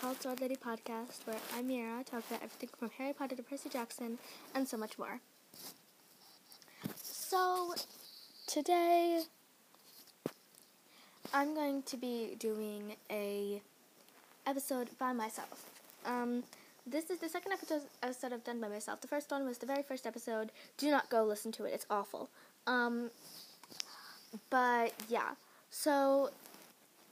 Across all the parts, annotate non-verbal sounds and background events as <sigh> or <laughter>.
Tall Sword Lady podcast, where I'm Mira, talk about everything from Harry Potter to Percy Jackson and so much more. So, today I'm going to be doing a episode by myself. Um, this is the second episode, episode I've done by myself. The first one was the very first episode. Do not go listen to it; it's awful. Um, but yeah, so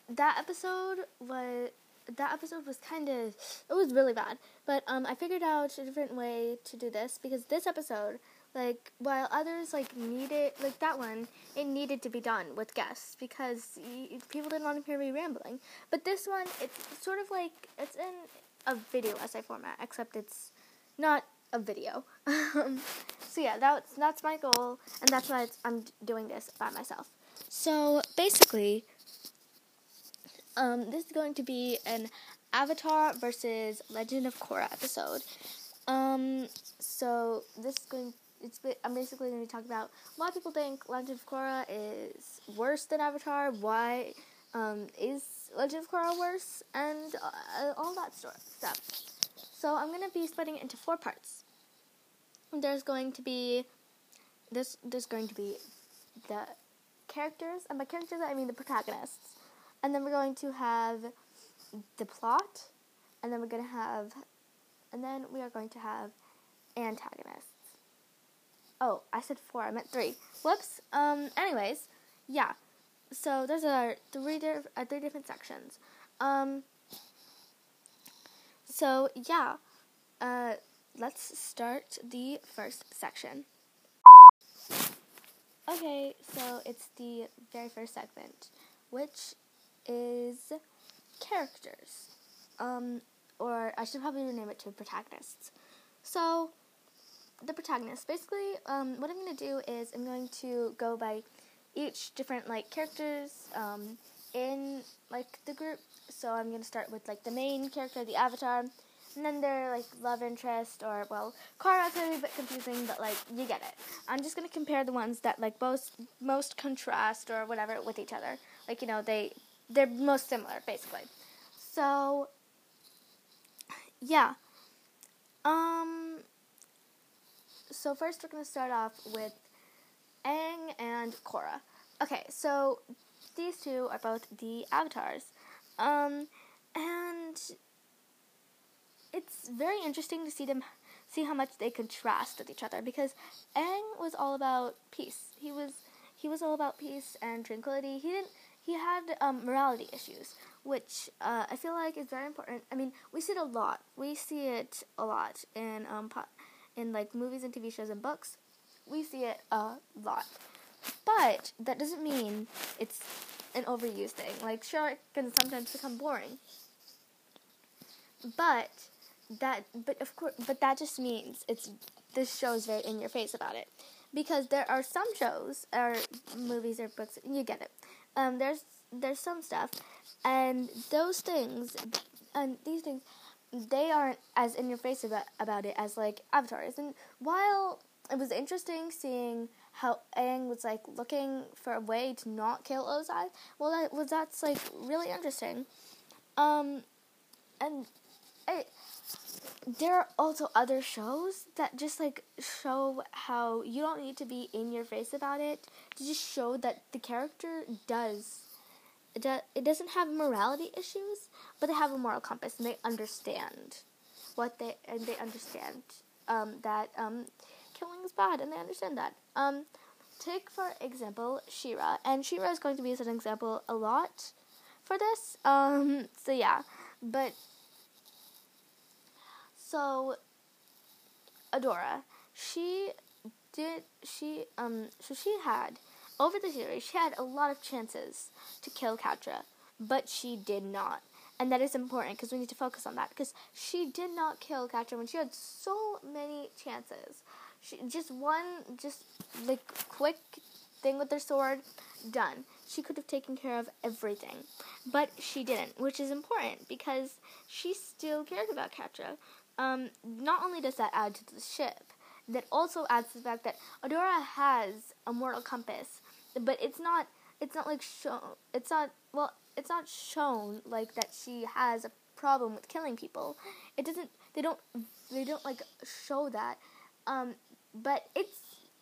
that episode was that episode was kind of it was really bad but um i figured out a different way to do this because this episode like while others like needed like that one it needed to be done with guests because y- people didn't want to hear me rambling. But this one it's sort of like it's in a video essay format except it's not a video. <laughs> So yeah that's that's my goal and that's why i'm doing this by myself. So basically um, this is going to be an Avatar versus Legend of Korra episode. Um, so this is going. It's. I'm basically going to be talking about why people think Legend of Korra is worse than Avatar. Why um, is Legend of Korra worse, and uh, all that sort of stuff. So I'm going to be splitting it into four parts. There's going to be this. There's going to be the characters, and by characters I mean the protagonists and then we're going to have the plot, and then we're going to have, and then we are going to have antagonists. Oh, I said four. I meant three. Whoops. Um. Anyways, yeah. So there's a three di- uh, three different sections. Um. So yeah. Uh. Let's start the first section. Okay, so it's the very first segment, which is characters. Um, or I should probably rename it to protagonists. So, the protagonists. Basically, um, what I'm going to do is I'm going to go by each different like characters um, in like the group. So I'm going to start with like the main character, the avatar, and then their like love interest or well, Korra is a bit confusing, but like you get it. I'm just going to compare the ones that like most most contrast or whatever with each other. Like you know they they're most similar, basically. So, yeah. Um. So first, we're gonna start off with Aang and Korra. Okay, so these two are both the avatars, um, and it's very interesting to see them see how much they contrast with each other because Aang was all about peace. He was he was all about peace and tranquility. He didn't he had um, morality issues, which uh, I feel like is very important. I mean, we see it a lot. We see it a lot in um, po- in like movies and TV shows and books. We see it a lot, but that doesn't mean it's an overused thing. Like, sure, it can sometimes become boring, but that, but of course, but that just means it's this show is very in your face about it because there are some shows or movies or books you get it um, there's there's some stuff, and those things, and these things, they aren't as in your face about about it as like Avatar is. And while it was interesting seeing how Aang was like looking for a way to not kill Ozai, well, that was that's like really interesting. Um, and it, there are also other shows that just like show how you don't need to be in your face about it. To just show that the character does it doesn't have morality issues but they have a moral compass and they understand what they and they understand um, that um, killing is bad and they understand that. Um, take for example She-Ra and She-Ra is going to be an example a lot for this. Um, so yeah but so, Adora, she did she um so she had over the series she had a lot of chances to kill Catra, but she did not. And that is important because we need to focus on that because she did not kill Catra when she had so many chances. She just one just like quick thing with her sword, done. She could have taken care of everything, but she didn't, which is important because she still cared about Catra um, not only does that add to the ship, that also adds to the fact that Adora has a moral compass, but it's not it's not like shown it's not well it's not shown like that she has a problem with killing people. It doesn't. They don't. They don't like show that. Um, but it's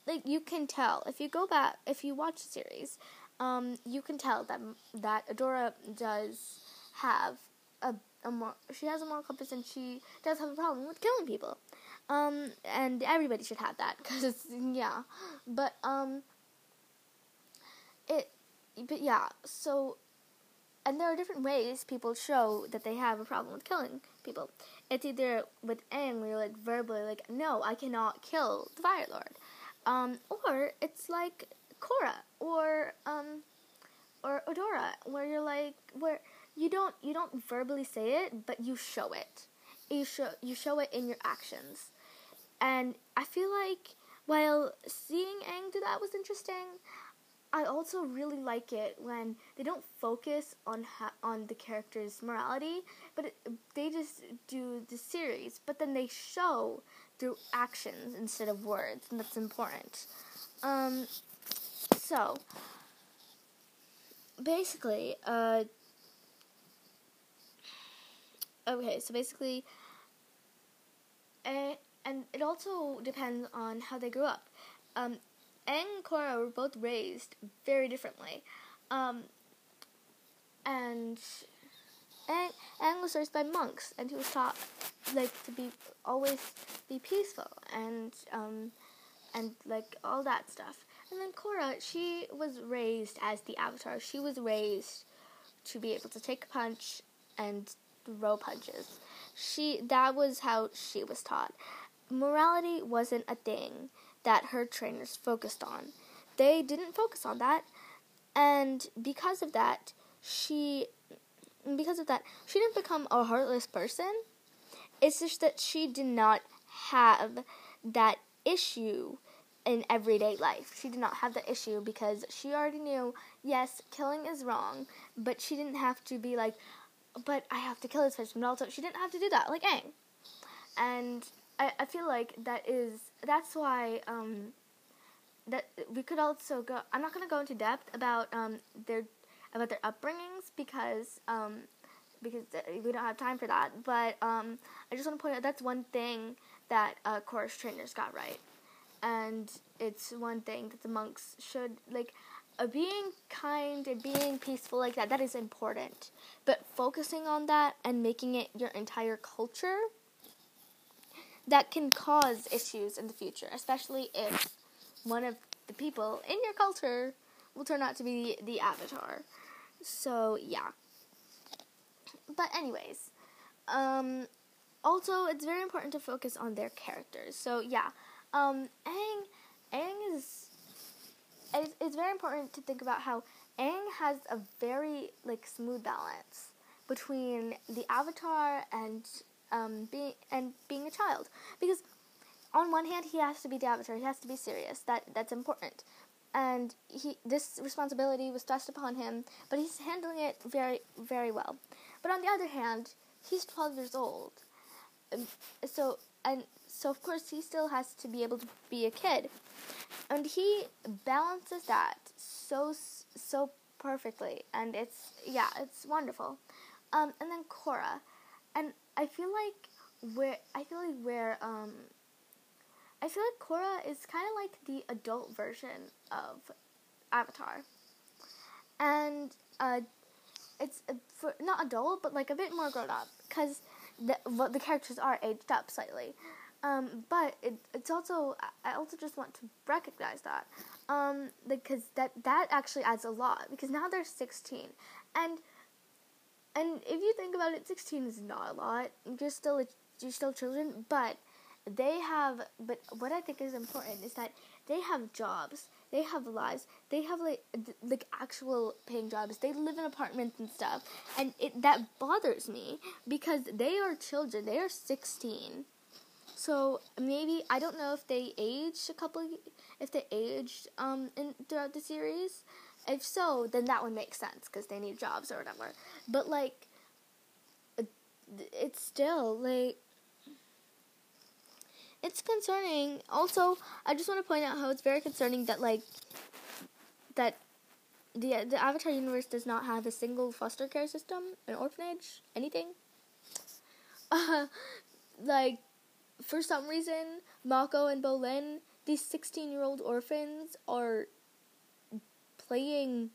like you can tell if you go back if you watch the series. Um, you can tell that that Adora does have a, a more she has a moral compass and she does have a problem with killing people. Um, and everybody should have that <laughs> because yeah, but um, it, but yeah, so and there are different ways people show that they have a problem with killing people. It's either with you're like verbally like, no, I cannot kill the Fire Lord. Um, or it's like Korra or um or Adora where you're like where you don't you don't verbally say it, but you show it. You show you show it in your actions. And I feel like while seeing Aang do that was interesting, I also really like it when they don't focus on ha- on the character's morality, but it, they just do the series. But then they show through actions instead of words, and that's important. Um, so basically, uh, okay, so basically, and, and it also depends on how they grew up. Um, and Korra were both raised very differently. Um, and Aang, Aang was raised by monks, and he was taught like to be always be peaceful and um, and like all that stuff. And then Korra, she was raised as the Avatar. She was raised to be able to take a punch and throw punches. She that was how she was taught. Morality wasn't a thing that her trainers focused on. They didn't focus on that, and because of that, she because of that, she didn't become a heartless person. It's just that she did not have that issue in everyday life. She did not have the issue because she already knew, yes, killing is wrong, but she didn't have to be like, but I have to kill this person. But also, she didn't have to do that, like Aang. And I, I feel like that is that's why um, that we could also go. I'm not to go into depth about um, their about their upbringings because um, because we don't have time for that. But um, I just want to point out that's one thing that uh, Korra's trainers got right, and it's one thing that the monks should like. Uh, being kind and being peaceful like that that is important but focusing on that and making it your entire culture that can cause issues in the future, especially if one of the people in your culture will turn out to be the avatar. So, yeah. But, anyways, um, also, it's very important to focus on their characters. So, yeah, um, Aang, Aang is, it's, it's very important to think about how Aang has a very, like, smooth balance between the avatar and um, being and being a child. Because on one hand he has to be the avatar he has to be serious that that's important. And he this responsibility was thrust upon him but he's handling it very very well. But on the other hand he's 12 years old. Um, so and so of course he still has to be able to be a kid and he balances that so so perfectly. And it's yeah it's wonderful. Um, and then Korra and I feel like where I feel like where um I feel like Korra is kind of like the adult version of Avatar, and uh, it's for not adult but like a bit more grown up. Because the well, the characters are aged up slightly. Um, but it, it's also I also just want to recognize that um, because that that actually adds a lot because now they're 16 and and if you think about it, 16 is not a lot. You're still a, you're still children, but they have. But what I think is important is that they have jobs, they have lives, they have like like actual paying jobs. They live in apartments and stuff, and it that bothers me because they are children. They are 16. So maybe I don't know if they aged a couple, if they aged um in throughout the series, if so, then that would make sense because they need jobs or whatever. But like, it's still like it's concerning. Also, I just want to point out how it's very concerning that like that the the Avatar universe does not have a single foster care system, an orphanage, anything. uh, <laughs> like for some reason, Mako and Bolin, these 16 year old orphans, are playing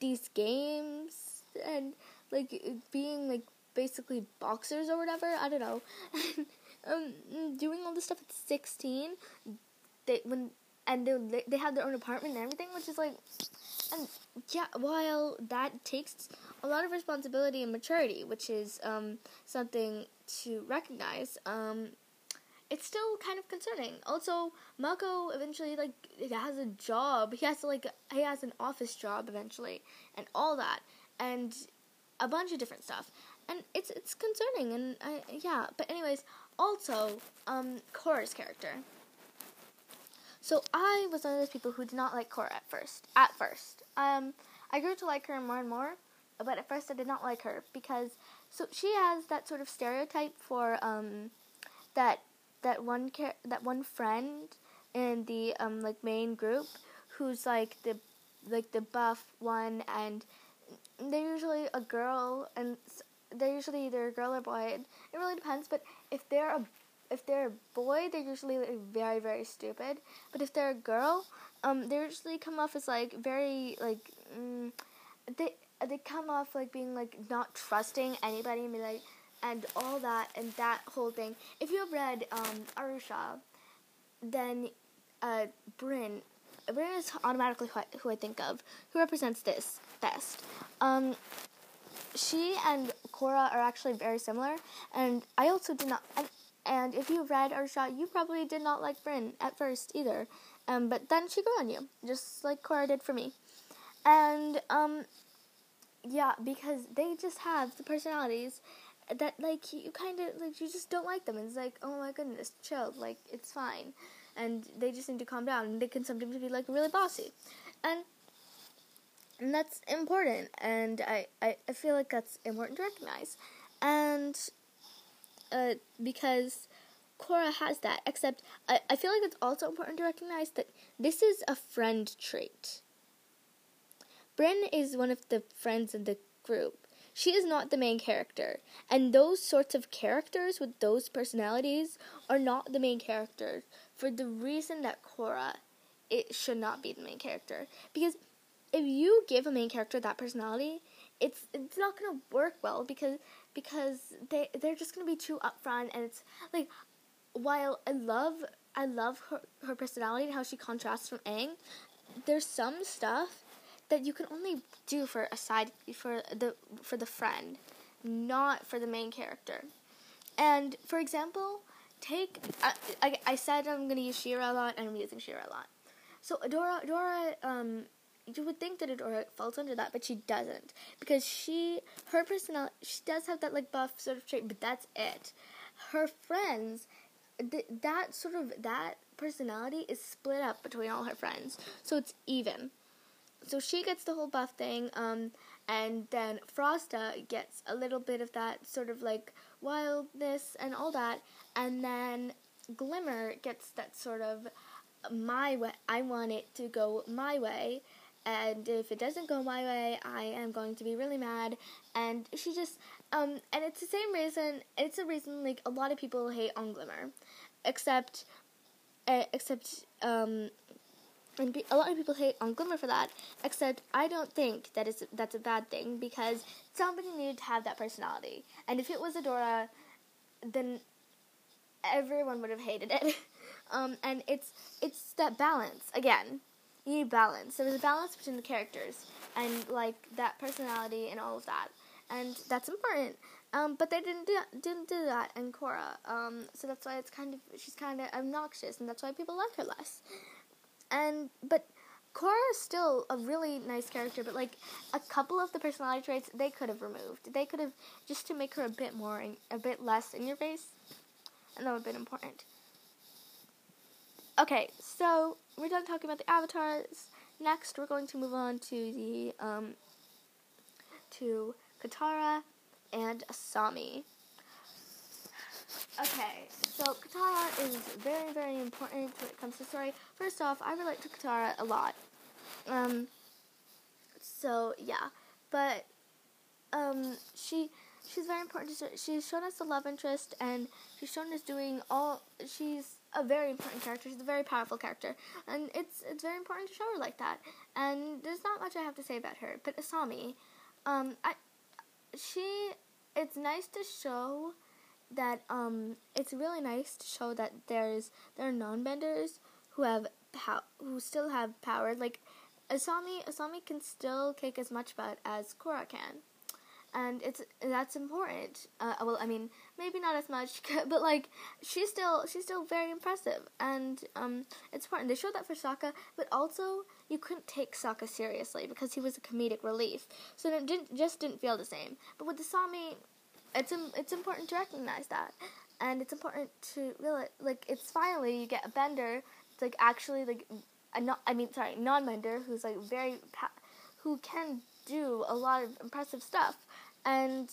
these games and like being like basically boxers or whatever. I don't know. <laughs> um, doing all this stuff at 16. They when and they they have their own apartment and everything, which is like, and yeah, while that takes a lot of responsibility and maturity, which is um, something to recognize. Um, it's still kind of concerning. Also, Mako eventually like has a job. He has to like he has an office job eventually, and all that, and a bunch of different stuff. And it's it's concerning, and I, yeah. But anyways, also um Korra's character. So I was one of those people who did not like Korra at first. At first, um, I grew to like her more and more, but at first I did not like her because so she has that sort of stereotype for um that that one car- that one friend in the um like main group who's like the like the buff one and they're usually a girl and they're usually either a girl or boy. It, really depends, but if they're a if they're a boy, they're usually like, very very stupid. But if they're a girl, um, they usually come off as like very like mm, they they come off like being like not trusting anybody and like and all that and that whole thing. If you have read um, Aru Shah, then uh, Brynne, Brynne is automatically who I, who I, think of, who represents this best. Um, she and Korra are actually very similar, and I also did not. And, and if you read Aru Shah, you probably did not like Brynne at first either. Um, but then she grew on you, just like Korra did for me. And um, yeah, because they just have the personalities that like you kind of like you just don't like them. It's like oh my goodness, chill, like it's fine, and they just need to calm down. And they can sometimes be like really bossy, and and that's important. And I I, I feel like that's important to recognize, and uh, because. Korra has that, except I, I feel like it's also important to recognize that this is a friend trait. Brynne is one of the friends in the group, she is not the main character. And those sorts of characters with those personalities are not the main characters for the reason that Korra it should not be the main character. Because if you give a main character that personality, it's it's not gonna work well because because they they're just gonna be too upfront and it's like while I love I love her her personality and how she contrasts from Aang, there's some stuff that you can only do for a side for the for the friend, not for the main character. And for example, take I, I, I said I'm gonna use She-Ra a lot, and I'm using She-Ra a lot. So Adora, Adora, um, you would think that Adora falls under that, but she doesn't because she her personality she does have that like buff sort of trait, but that's it. Her friends, th- that sort of that personality is split up between all her friends, so it's even so she gets the whole buff thing, um, and then Frosta gets a little bit of that sort of like wildness and all that, and then Glimmer gets that sort of my way. I want it to go my way, and if it doesn't go my way, I am going to be really mad. And she just, um, and it's the same reason. It's a reason like a lot of people hate on Glimmer, except, uh, except, um, and a lot of people hate on Glimmer for that. Except I don't think that is that's a bad thing because somebody needed to have that personality. And if it was Adora, then everyone would have hated it. <laughs> um, and it's it's that balance again. You need balance. There was a balance between the characters and like that personality and all of that, and that's important. Um, but they didn't do, didn't do that in Korra, Um, so that's why it's kind of she's kind of obnoxious, and that's why people like her less and but Korra is still a really nice character, but like a couple of the personality traits they could have removed. They could have just to make her a bit more, a bit less in your face, and that would have been important. Okay, so we're done talking about the avatars. Next, we're going to move on to the um, to Katara and Asami. Okay, so Katara is very, very important when it comes to story. First off, I relate to Katara a lot. Um, so yeah, but um, she she's very important. She's shown us the love interest, and she's shown us doing all. She's a very important character. She's a very powerful character, and it's it's very important to show her like that. And there's not much I have to say about her. But Asami, um, I, she, it's nice to show that um, it's really nice to show that there's there are non-benders who have pow- who still have power. Like Asami, Asami can still kick as much butt as Korra can and it's that's important. Uh, well, I mean, maybe not as much, <laughs> but like she's still she's still very impressive, and um, it's important. They showed that for Sokka, but also you couldn't take Sokka seriously because he was a comedic relief, so it didn't just didn't feel the same. But with Asami, it's it's important to recognize that, and it's important to really like it's finally you get a bender. It's like actually like a not I mean sorry non bender who's like very pa- who can do a lot of impressive stuff. And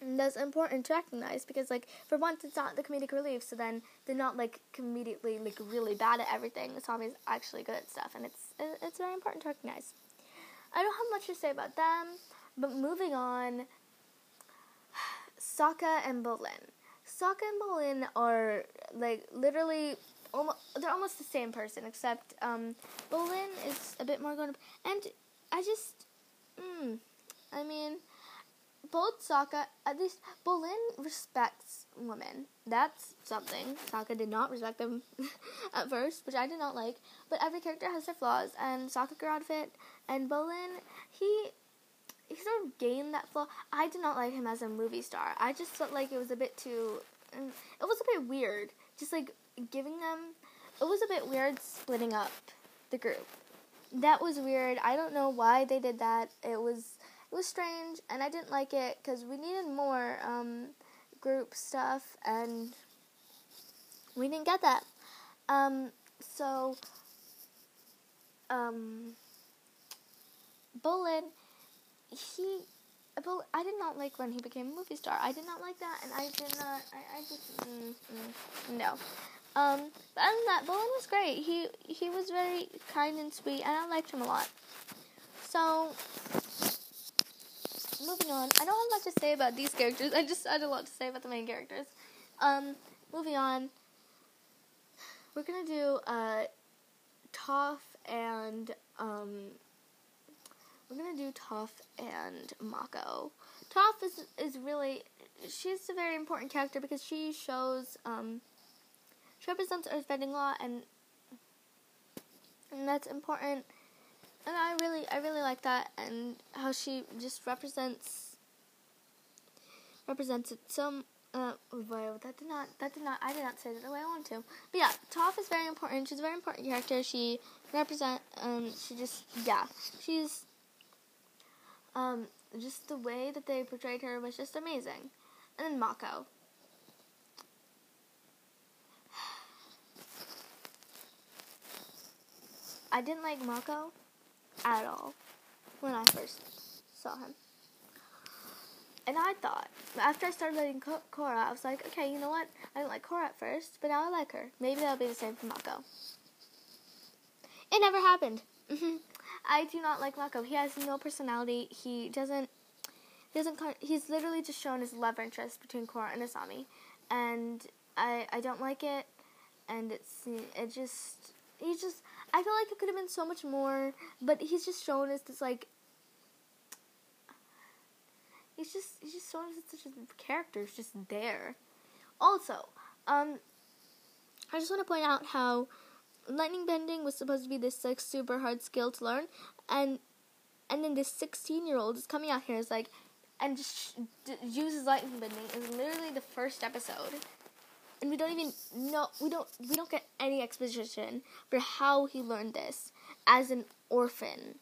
that's important to recognize because like for once it's not the comedic relief. So then they're not like comedically like really bad at everything. The zombie's actually good at stuff. And it's it's very important to recognize. I don't have much to say about them but moving on Sokka and Bolin. Sokka and Bolin are like literally almost they're almost the same person except um Bolin is a bit more grown up and I just mm, I mean, both Sokka, at least Bolin respects women. That's something. Sokka did not respect them <laughs> at first, which I did not like. But every character has their flaws, and Sokka grew out of. And Bolin, he he sort of gained that flaw. I did not like him as a movie star. I just felt like it was a bit too. Mm, it was a bit weird. Just like giving them. It was a bit weird splitting up the group. That was weird. I don't know why they did that. It was it was strange, and I didn't like it because we needed more um, group stuff, and we didn't get that. Um, so, um, Bolin, he, I did not like when he became a movie star. I did not like that, and I did not. I, I just mm, mm, no. Um, but other than that, Bolin was great. He he was very kind and sweet, and I liked him a lot. So moving on. I don't have much to say about these characters. I just had a lot to say about the main characters. Um, moving on. We're gonna do uh, Toph and um, we're gonna do Toph and Mako. Toph is is really she's a very important character because she shows um, she represents Earthbending law and and that's important and I really I really like that and how she just represents represents it some uh wow that did not that did not I did not say that the way I wanted to. But yeah, Toph is very important. She's a very important character. She represent um she just yeah. She's um just the way that they portrayed her was just amazing. And then Mako. I didn't like Mako at all when I first saw him. And I thought, after I started liking Korra, I was like, okay, you know what? I didn't like Korra at first, but now I like her. Maybe that'll be the same for Mako. It never happened. <laughs> I do not like Mako. He has no personality. He doesn't. He doesn't. He's literally just shown his love interest between Korra and Asami, and I I don't like it. And it's it just he just I feel like it could have been so much more, but he's just shown us this like he's just he's just shown us such a character It's just there. Also, um, I just want to point out how lightning bending was supposed to be this like super hard skill to learn, and and then this sixteen year old is coming out here is like and just d- uses lightning bending is literally the first episode and we don't even know we don't we don't get any exposition for how he learned this as an orphan.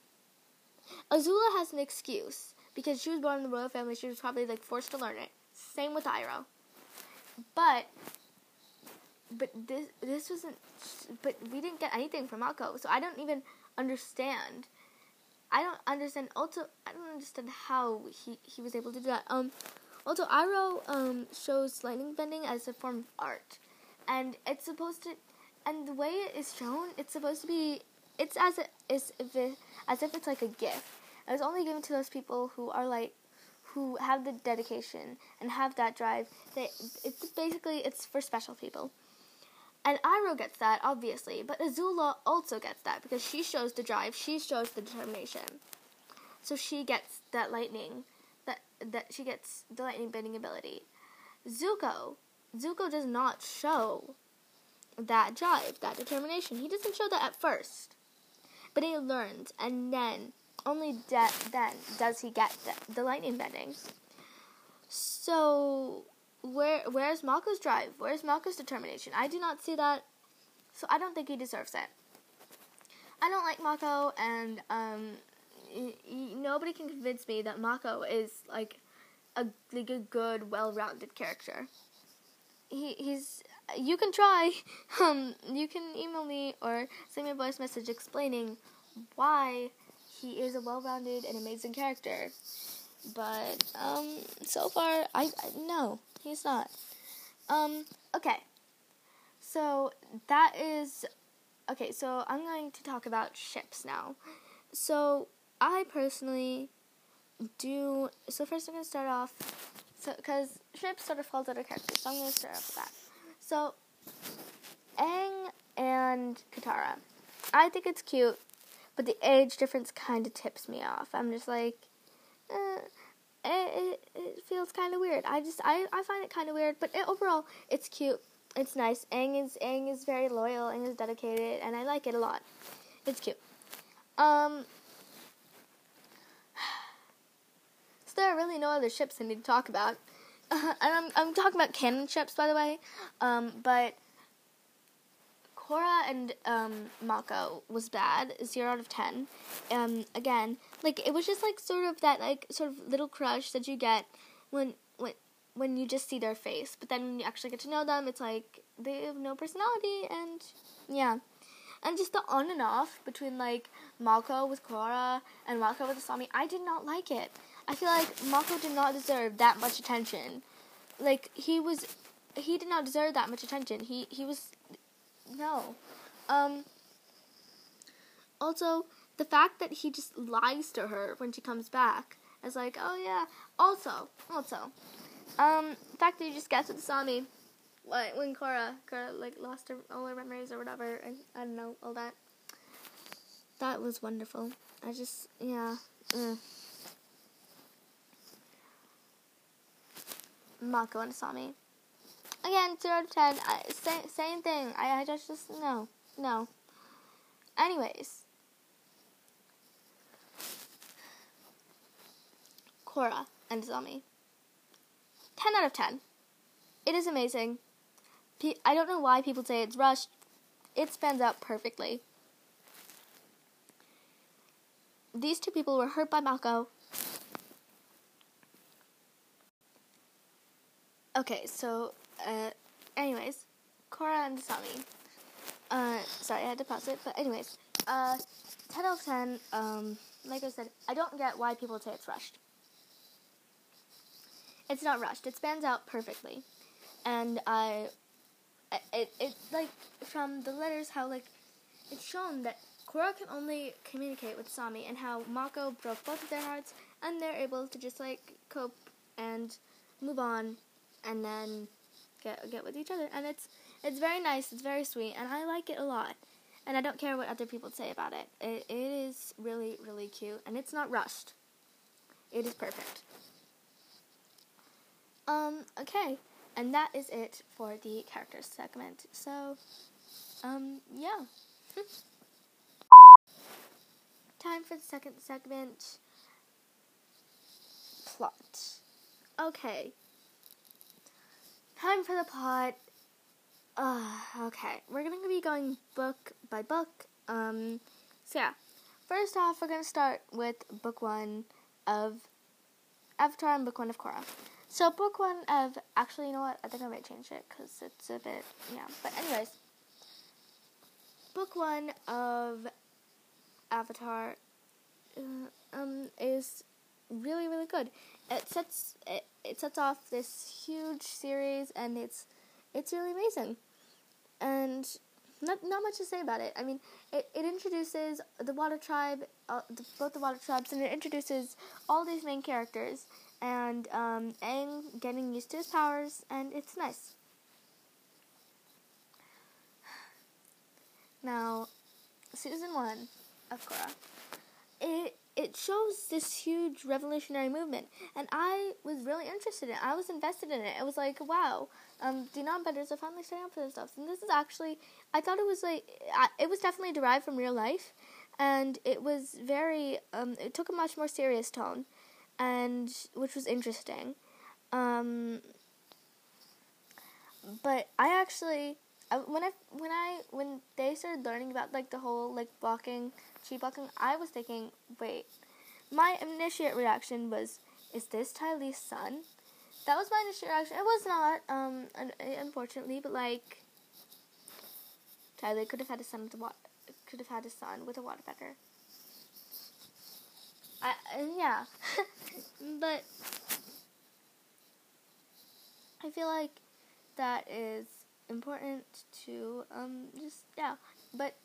Azula has an excuse because she was born in the royal family. She was probably like forced to learn it. Same with Iroh. But but this this wasn't. But we didn't get anything from Mako, so I don't even understand. I don't understand. Also, I don't understand how he he was able to do that. Um, also, Iroh um, shows lightning bending as a form of art, and it's supposed to, and the way it is shown, it's supposed to be, it's as if, as if, it, as if it's like a gift. It's only given to those people who are like, who have the dedication and have that drive. They, it's basically it's for special people. And Iroh gets that, obviously, but Azula also gets that because she shows the drive, she shows the determination. So she gets that lightning, that that she gets the lightning bending ability. Zuko, Zuko does not show that drive, that determination. He doesn't show that at first, but he learns, and then only de- then does he get the, the lightning bending. So where where's Mako's drive? Where's Mako's determination? I do not see that, so I don't think he deserves it. I don't like Mako, and um, y- y- nobody can convince me that Mako is like a like a good, well-rounded character. He he's you can try. <laughs> Um, you can email me or send me a voice message explaining why he is a well-rounded and amazing character. But um, so far, I, I no, he's not. Um, okay. So that is okay. So I'm going to talk about ships now. So I personally do. So first, I'm going to start off. So because ships sort of falls under characters, so I'm going to start off with that. So Aang and Katara. I think it's cute, but the age difference kind of tips me off. I'm just like, eh, it, it, it feels kind of weird. I just I, I find it kind of weird, but it, overall it's cute. It's nice. Aang is Aang is very loyal. Aang is dedicated, and I like it a lot. It's cute. Um. <sighs> So there are really no other ships I need to talk about. Uh, <laughs> and I'm I'm talking about canon ships, by the way. Um, but Korra and um, Mako was bad, zero out of ten. Um, again, like it was just like sort of that like sort of little crush that you get when when when you just see their face, but then when you actually get to know them, it's like they have no personality, and yeah, and just the on and off between like Mako with Korra and Mako with Asami, I did not like it. I feel like Mako did not deserve that much attention. Like he was, he did not deserve that much attention. He he was no. Um, also, the fact that he just lies to her when she comes back is like, oh yeah. Also, also, um, the fact that he just gets with Sami, what when Cora, Korra like lost her all her memories or whatever, and I don't know all that. That was wonderful. I just yeah. Mm. Mako and Asami. Again, zero to ten. I, same same thing. I, I just just no no. Anyways, Korra and Asami. Ten out of ten. It is amazing. I don't know why people say it's rushed. It spans out perfectly. These two people were hurt by Mako. Okay, so uh, anyways, Korra and Asami. Uh, sorry, I had to pause it. But anyways, uh, ten out of ten. Um, like I said, I don't get why people say it's rushed. It's not rushed. It spans out perfectly, and I, it it like from the letters how like it's shown that Korra can only communicate with Sami, and how Mako broke both of their hearts, and they're able to just like cope and move on, and then get get with each other, and it's it's very nice. It's very sweet, and I like it a lot. And I don't care what other people say about it. It, it is really really cute, and it's not rushed. It is perfect. Um. Okay, and that is it for the characters segment. So, um. Yeah. <laughs> Time for the second segment. Plot. Okay. Time for the plot. Uh, okay, we're gonna be going book by book. Um, so yeah, first off, we're gonna start with book one of Avatar and book one of Korra. So book one of actually, you know what? I think I might change it because it's a bit yeah. But anyways, book one of Avatar uh, um is really really good. It sets it, it sets off this huge series and it's it's really amazing. And not not much to say about it. I mean, it, it introduces the water tribe, uh, the, both the water tribes, and it introduces all these main characters. and um, Aang getting used to his powers, and it's nice. Now, season one of Korra, it it shows this huge revolutionary movement, and I was really interested in it. I was invested in it. It was like, wow, um, the non-benders are finally standing up for themselves, and this is actually, I thought it was like, it was definitely derived from real life, and it was very, um, it took a much more serious tone, and which was interesting. Um, but I actually, I, when I when I when they started learning about like the whole like blocking chi blocking, I was thinking, wait, my initial reaction was, is this Ty Lee's son? That was my initial reaction. It was not, um, unfortunately, but like, Ty Lee could have had a son with a water, could have had a son with a waterbender. I yeah, <laughs> but I feel like that is important to um just yeah, but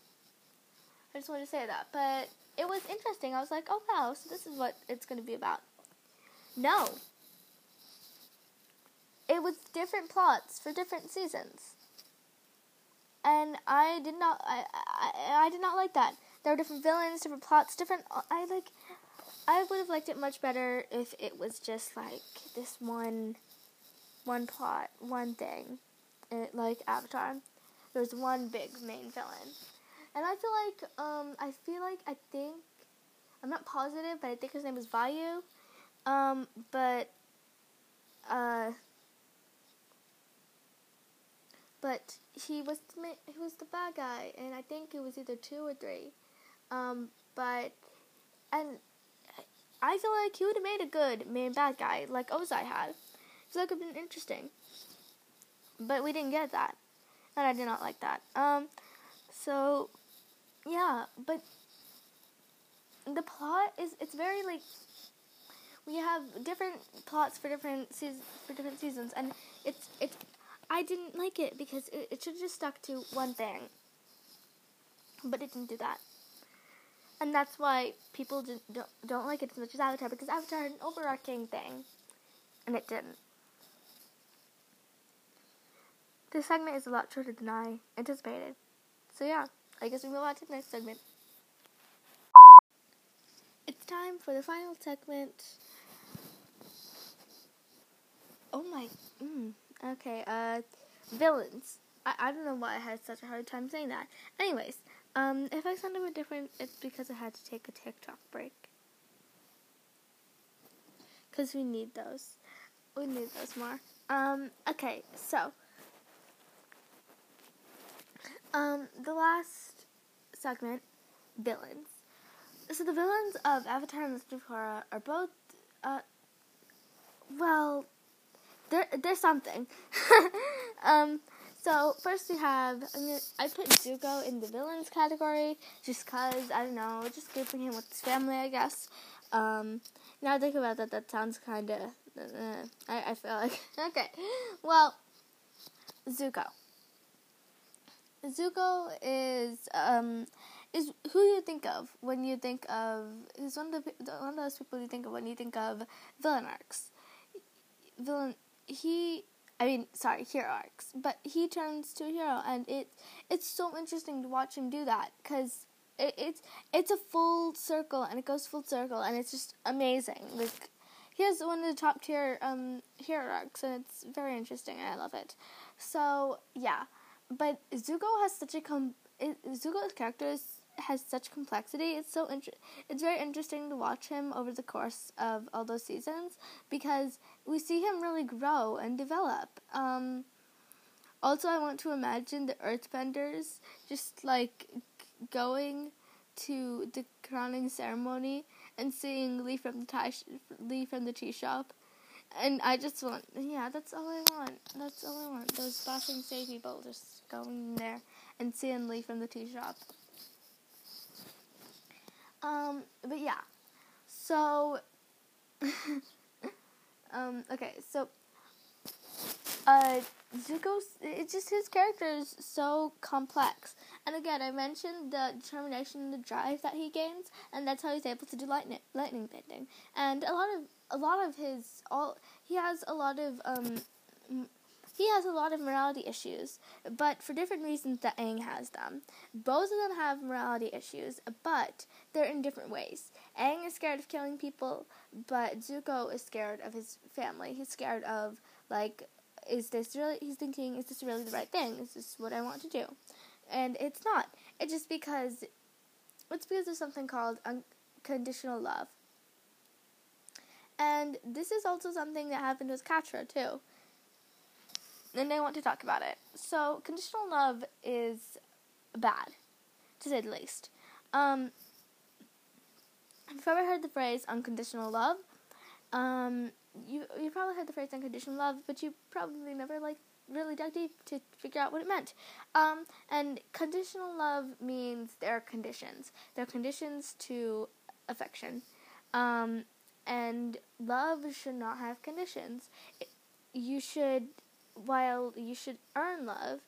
I just wanted to say that. But it was interesting. I was like, oh wow, so this is what it's going to be about. No. It was different plots for different seasons. And I did not I, I I did not like that. There were different villains, different plots, different I like I would have liked it much better if it was just like this one one plot, one thing. It, like Avatar. There was one big main villain and I feel like um I feel like I think I'm not positive, but I think his name was Vaatu. Um, but uh, but he was the, he was the bad guy, and I think it was either two or three. Um, but and I feel like he would have made a good main bad guy, like Ozai had. So that could have been interesting. But we didn't get that, and I did not like that. Um, so yeah, but the plot is it's very like we have different plots for different seasons for different seasons, and it's it's I didn't like it because it, it should have just stuck to one thing, but it didn't do that, and that's why people don't don't like it as much as Avatar because Avatar had an overarching thing, and it didn't. This segment is a lot shorter than I anticipated, so yeah. I guess we move on to the next segment. It's time for the final segment. Oh my. Mm, okay. Uh, villains. I, I don't know why I had such a hard time saying that. Anyways, um, if I sound a bit different, it's because I had to take a TikTok break. Because we need those. We need those more. Um, okay, so um, the last segment, villains. So the villains of Avatar and Legend of Korra are both, uh, well, they're they're something. <laughs> um, so first we have I, mean, I put Zuko in the villains category just cause I don't know, just grouping him with his family, I guess. Um, now I think about that, that sounds kind of. Uh, I I feel like <laughs> okay. Well, Zuko. Zuko is um is who you think of when you think of is one of the one of those people you think of when you think of villain arcs. Villain he I mean sorry hero arcs, but he turns to a hero and it it's so interesting to watch him do that because it, it's it's a full circle and it goes full circle and it's just amazing like. He has one of the top tier um, hero arcs, and it's very interesting, and I love it. So yeah, but Zuko has such a com. It, Zuko's character is, has such complexity. It's so inter- It's very interesting to watch him over the course of all those seasons because we see him really grow and develop. Um, also, I want to imagine the Earthbenders just like going to the crowning ceremony and seeing Lee from the tie sh- Lee from the tea shop and I just want, yeah, that's all I want. That's all I want. Those Ba Sing Se people just going there and seeing Lee from the tea shop. Um, but yeah. So, <laughs> um, okay, so, uh, Zuko's, it's just his character is so complex. And again, I mentioned the determination and the drive that he gains, and that's how he's able to do lightning lightning bending. And a lot of a lot of his all he has a lot of um he has a lot of morality issues, but for different reasons that Aang has them. Both of them have morality issues, but they're in different ways. Aang is scared of killing people, but Zuko is scared of his family. He's scared of like is this really he's thinking is this really the right thing? Is this what I want to do? And it's not. It's just because it's because of something called unconditional love. And this is also something that happened with Catra too and I want to talk about it. So, conditional love is bad, to say the least. Um, you've ever heard the phrase unconditional love? Um, you you probably heard the phrase unconditional love, but you probably never like really dug deep to figure out what it meant. Um, and conditional love means there are conditions. There are conditions to affection. Um, and love should not have conditions. It, you should while you should earn love,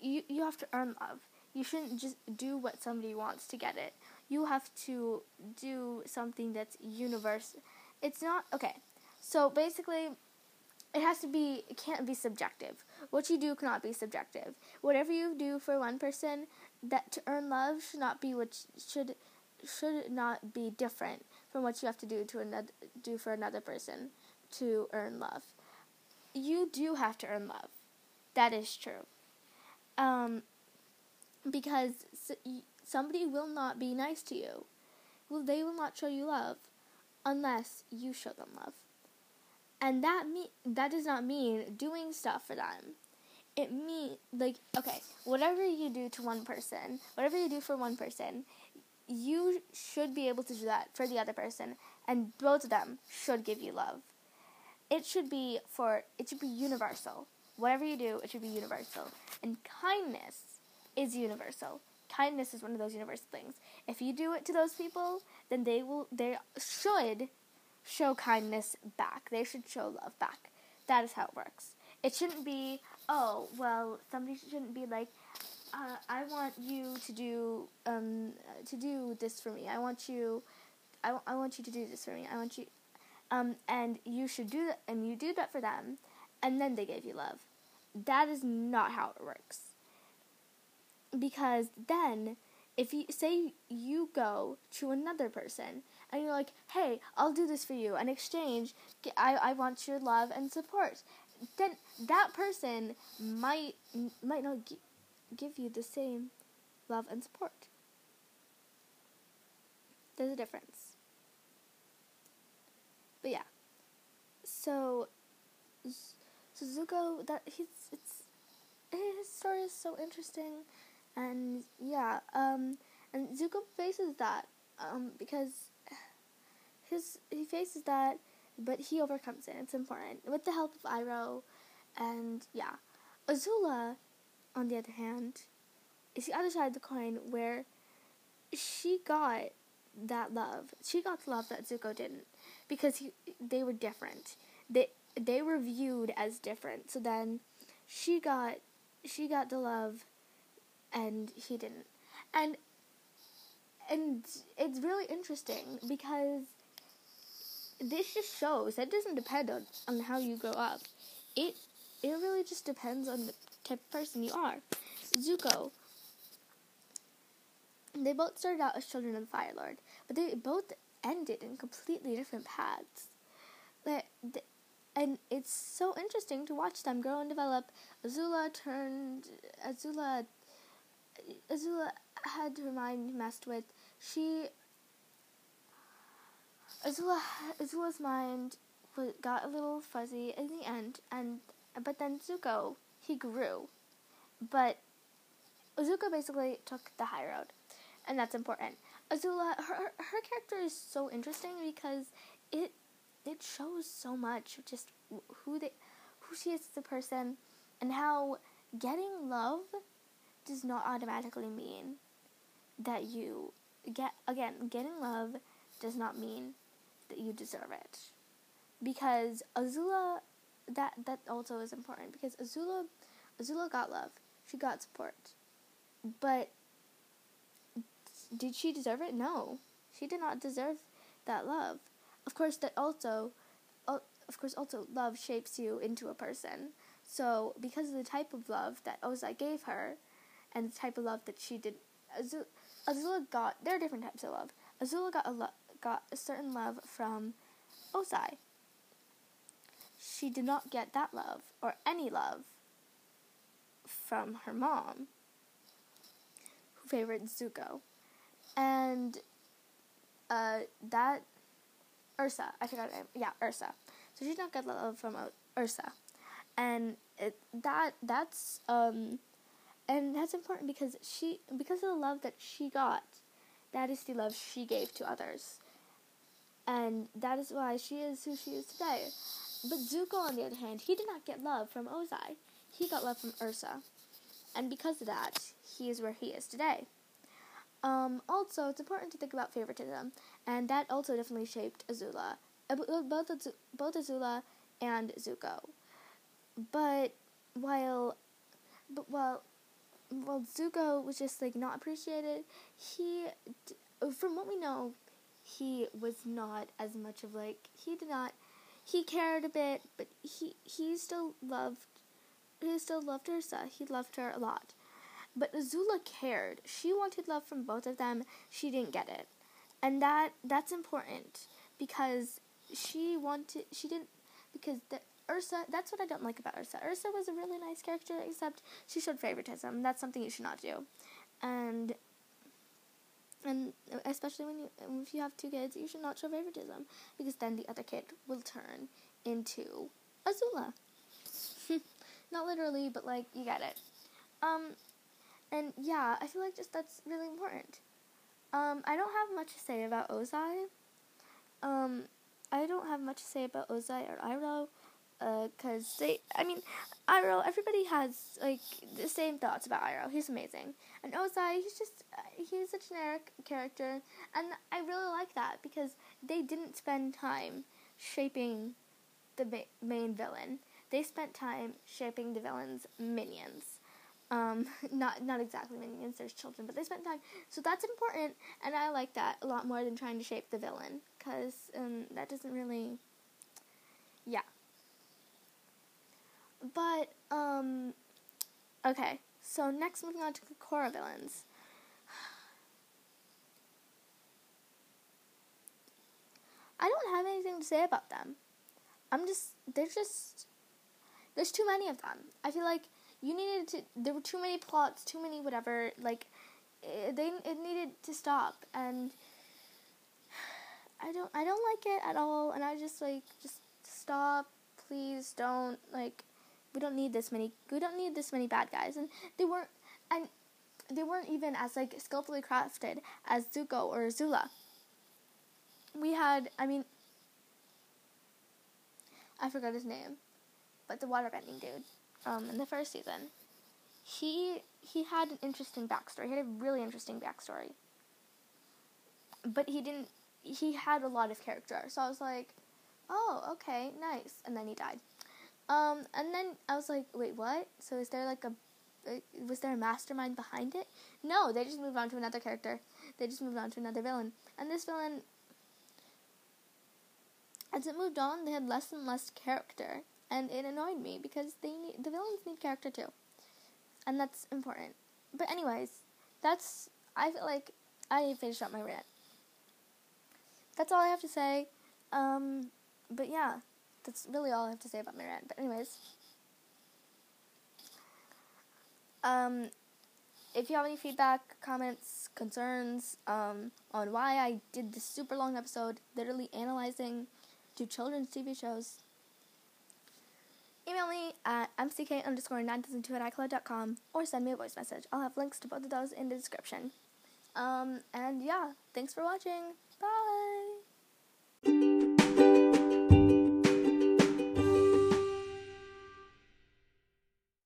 you you have to earn love. You shouldn't just do what somebody wants to get it. You have to do something that's universal. It's not okay. So basically, it has to be. It can't be subjective. What you do cannot be subjective. Whatever you do for one person, that to earn love should not be what should should not be different from what you have to do to another do for another person to earn love you do have to earn love. That is true. Um, because somebody will not be nice to you. Well, they will not show you love unless you show them love. And that me that does not mean doing stuff for them. It mean like okay, whatever you do to one person, whatever you do for one person, you should be able to do that for the other person, and both of them should give you love it should be for it should be universal. Whatever you do, it should be universal. And kindness is universal. Kindness is one of those universal things. If you do it to those people, then they will they should show kindness back. They should show love back. That is how it works. It shouldn't be, oh, well, somebody shouldn't be like, uh, I want you to do um, to do this for me. I want you, I, I want you to do this for me. I want you, um, and you should do that, and you do that for them, and then they give you love. That is not how it works. Because then, if you say you go to another person and you're like, "Hey, I'll do this for you," in exchange, I I want your love and support, then that person might might not give you the same love and support. There's a difference. But yeah. So, so Zuko, that he's it's his story is so interesting, and yeah, um, and Zuko faces that, um, because his he faces that, but he overcomes it. It's important with the help of Iroh, and yeah, Azula, on the other hand, is the other side of the coin where she got that love. She got the love that Zuko didn't because he, they were different. They they were viewed as different. So then she got she got the love and he didn't. And and it's really interesting because this just shows that doesn't depend on, on how you grow up. It it really just depends on the type of person you are. Zuko they both started out as children of the Fire Lord, but they both ended in completely different paths. That and it's so interesting to watch them grow and develop. Azula turned Azula Azula had her mind messed with. She Azula Azula's mind got a little fuzzy in the end, and but then Zuko he grew, but Zuko basically took the high road, and that's important. Azula, her her character is so interesting because it it shows so much just who they who she is as a person and how getting love does not automatically mean that you get again getting love does not mean that you deserve it. Because Azula that that also is important because Azula Azula got love. She got support. But did she deserve it? No, she did not deserve that love. Of course, that also, of course, also love shapes you into a person. So because of the type of love that Ozai gave her, and the type of love that she did, Azula, Azula got. There are different types of love. Azula got a lo- got a certain love from Ozai. She did not get that love or any love from her mom, who favored Zuko, and uh, that Ursa. I forgot. It. Yeah, Ursa. So she did not get love from uh, Ursa, and it, that that's um, and that's important because she because of the love that she got, that is the love she gave to others, and that is why she is who she is today. But Zuko, on the other hand, he did not get love from Ozai. He got love from Ursa. And because of that, he is where he is today. Um, also, it's important to think about favoritism, and that also definitely shaped Azula, uh, both both Azula and Zuko. But while, but while, while Zuko was just like not appreciated, he, from what we know, he was not as much of like he did not, he cared a bit, but he he still loved, he still loved Ursa. He loved her a lot. But Azula cared. She wanted love from both of them. She didn't get it. And that that's important because she wanted she didn't because the Ursa that's what I don't like about Ursa. Ursa was a really nice character except she showed favoritism. That's something you should not do. And and especially when you if you have two kids, you should not show favoritism because then the other kid will turn into Azula. <laughs> not literally, but like you get it. Um and yeah, I feel like just that's really important. Um, I don't have much to say about Ozai. Um, I don't have much to say about Ozai or Iroh, uh, they, I mean, Iroh, everybody has, like, the same thoughts about Iroh. He's amazing. And Ozai, he's just, uh, he's a generic character, and I really like that, because they didn't spend time shaping the ma- main villain. They spent time shaping the villain's minions. Um, <laughs> not not exactly minions. There's children, but they spent time. So that's important, and I like that a lot more than trying to shape the villain, cause um, that doesn't really. Yeah. But um, okay. So next, moving on to Korra villains. I don't have anything to say about them. I'm just they're just there's too many of them. I feel like you needed to. There were too many plots, too many whatever. Like, it, they it needed to stop, and <sighs> I don't I don't like it at all. And I just like just stop, please don't like. We don't need this many. We don't need this many bad guys, and they weren't and they weren't even as like skillfully crafted as Zuko or Azula We had, I mean, I forgot his name, but the waterbending dude um, in the first season, he he had an interesting backstory. He had a really interesting backstory. But he didn't. He had a lot of character, so I was like, "Oh, okay, nice." And then he died. Um, and then I was like, "Wait, what? So is there like a was there a mastermind behind it? No, they just moved on to another character. They just moved on to another villain. And this villain, as it moved on, they had less and less character and it annoyed me because they need, the villains need character too, and that's important. But anyways, that's I feel like I finished up my rant. That's all I have to say. Um, but yeah, that's really all I have to say about my rant. But anyways, um, if you have any feedback, comments, concerns um, on why I did this super long episode, literally analyzing two children's TV shows, Email me at mck underscore 9002 at icloud.com or send me a voice message. I'll have links to both of those in the description. Um, and yeah, thanks for watching. Bye!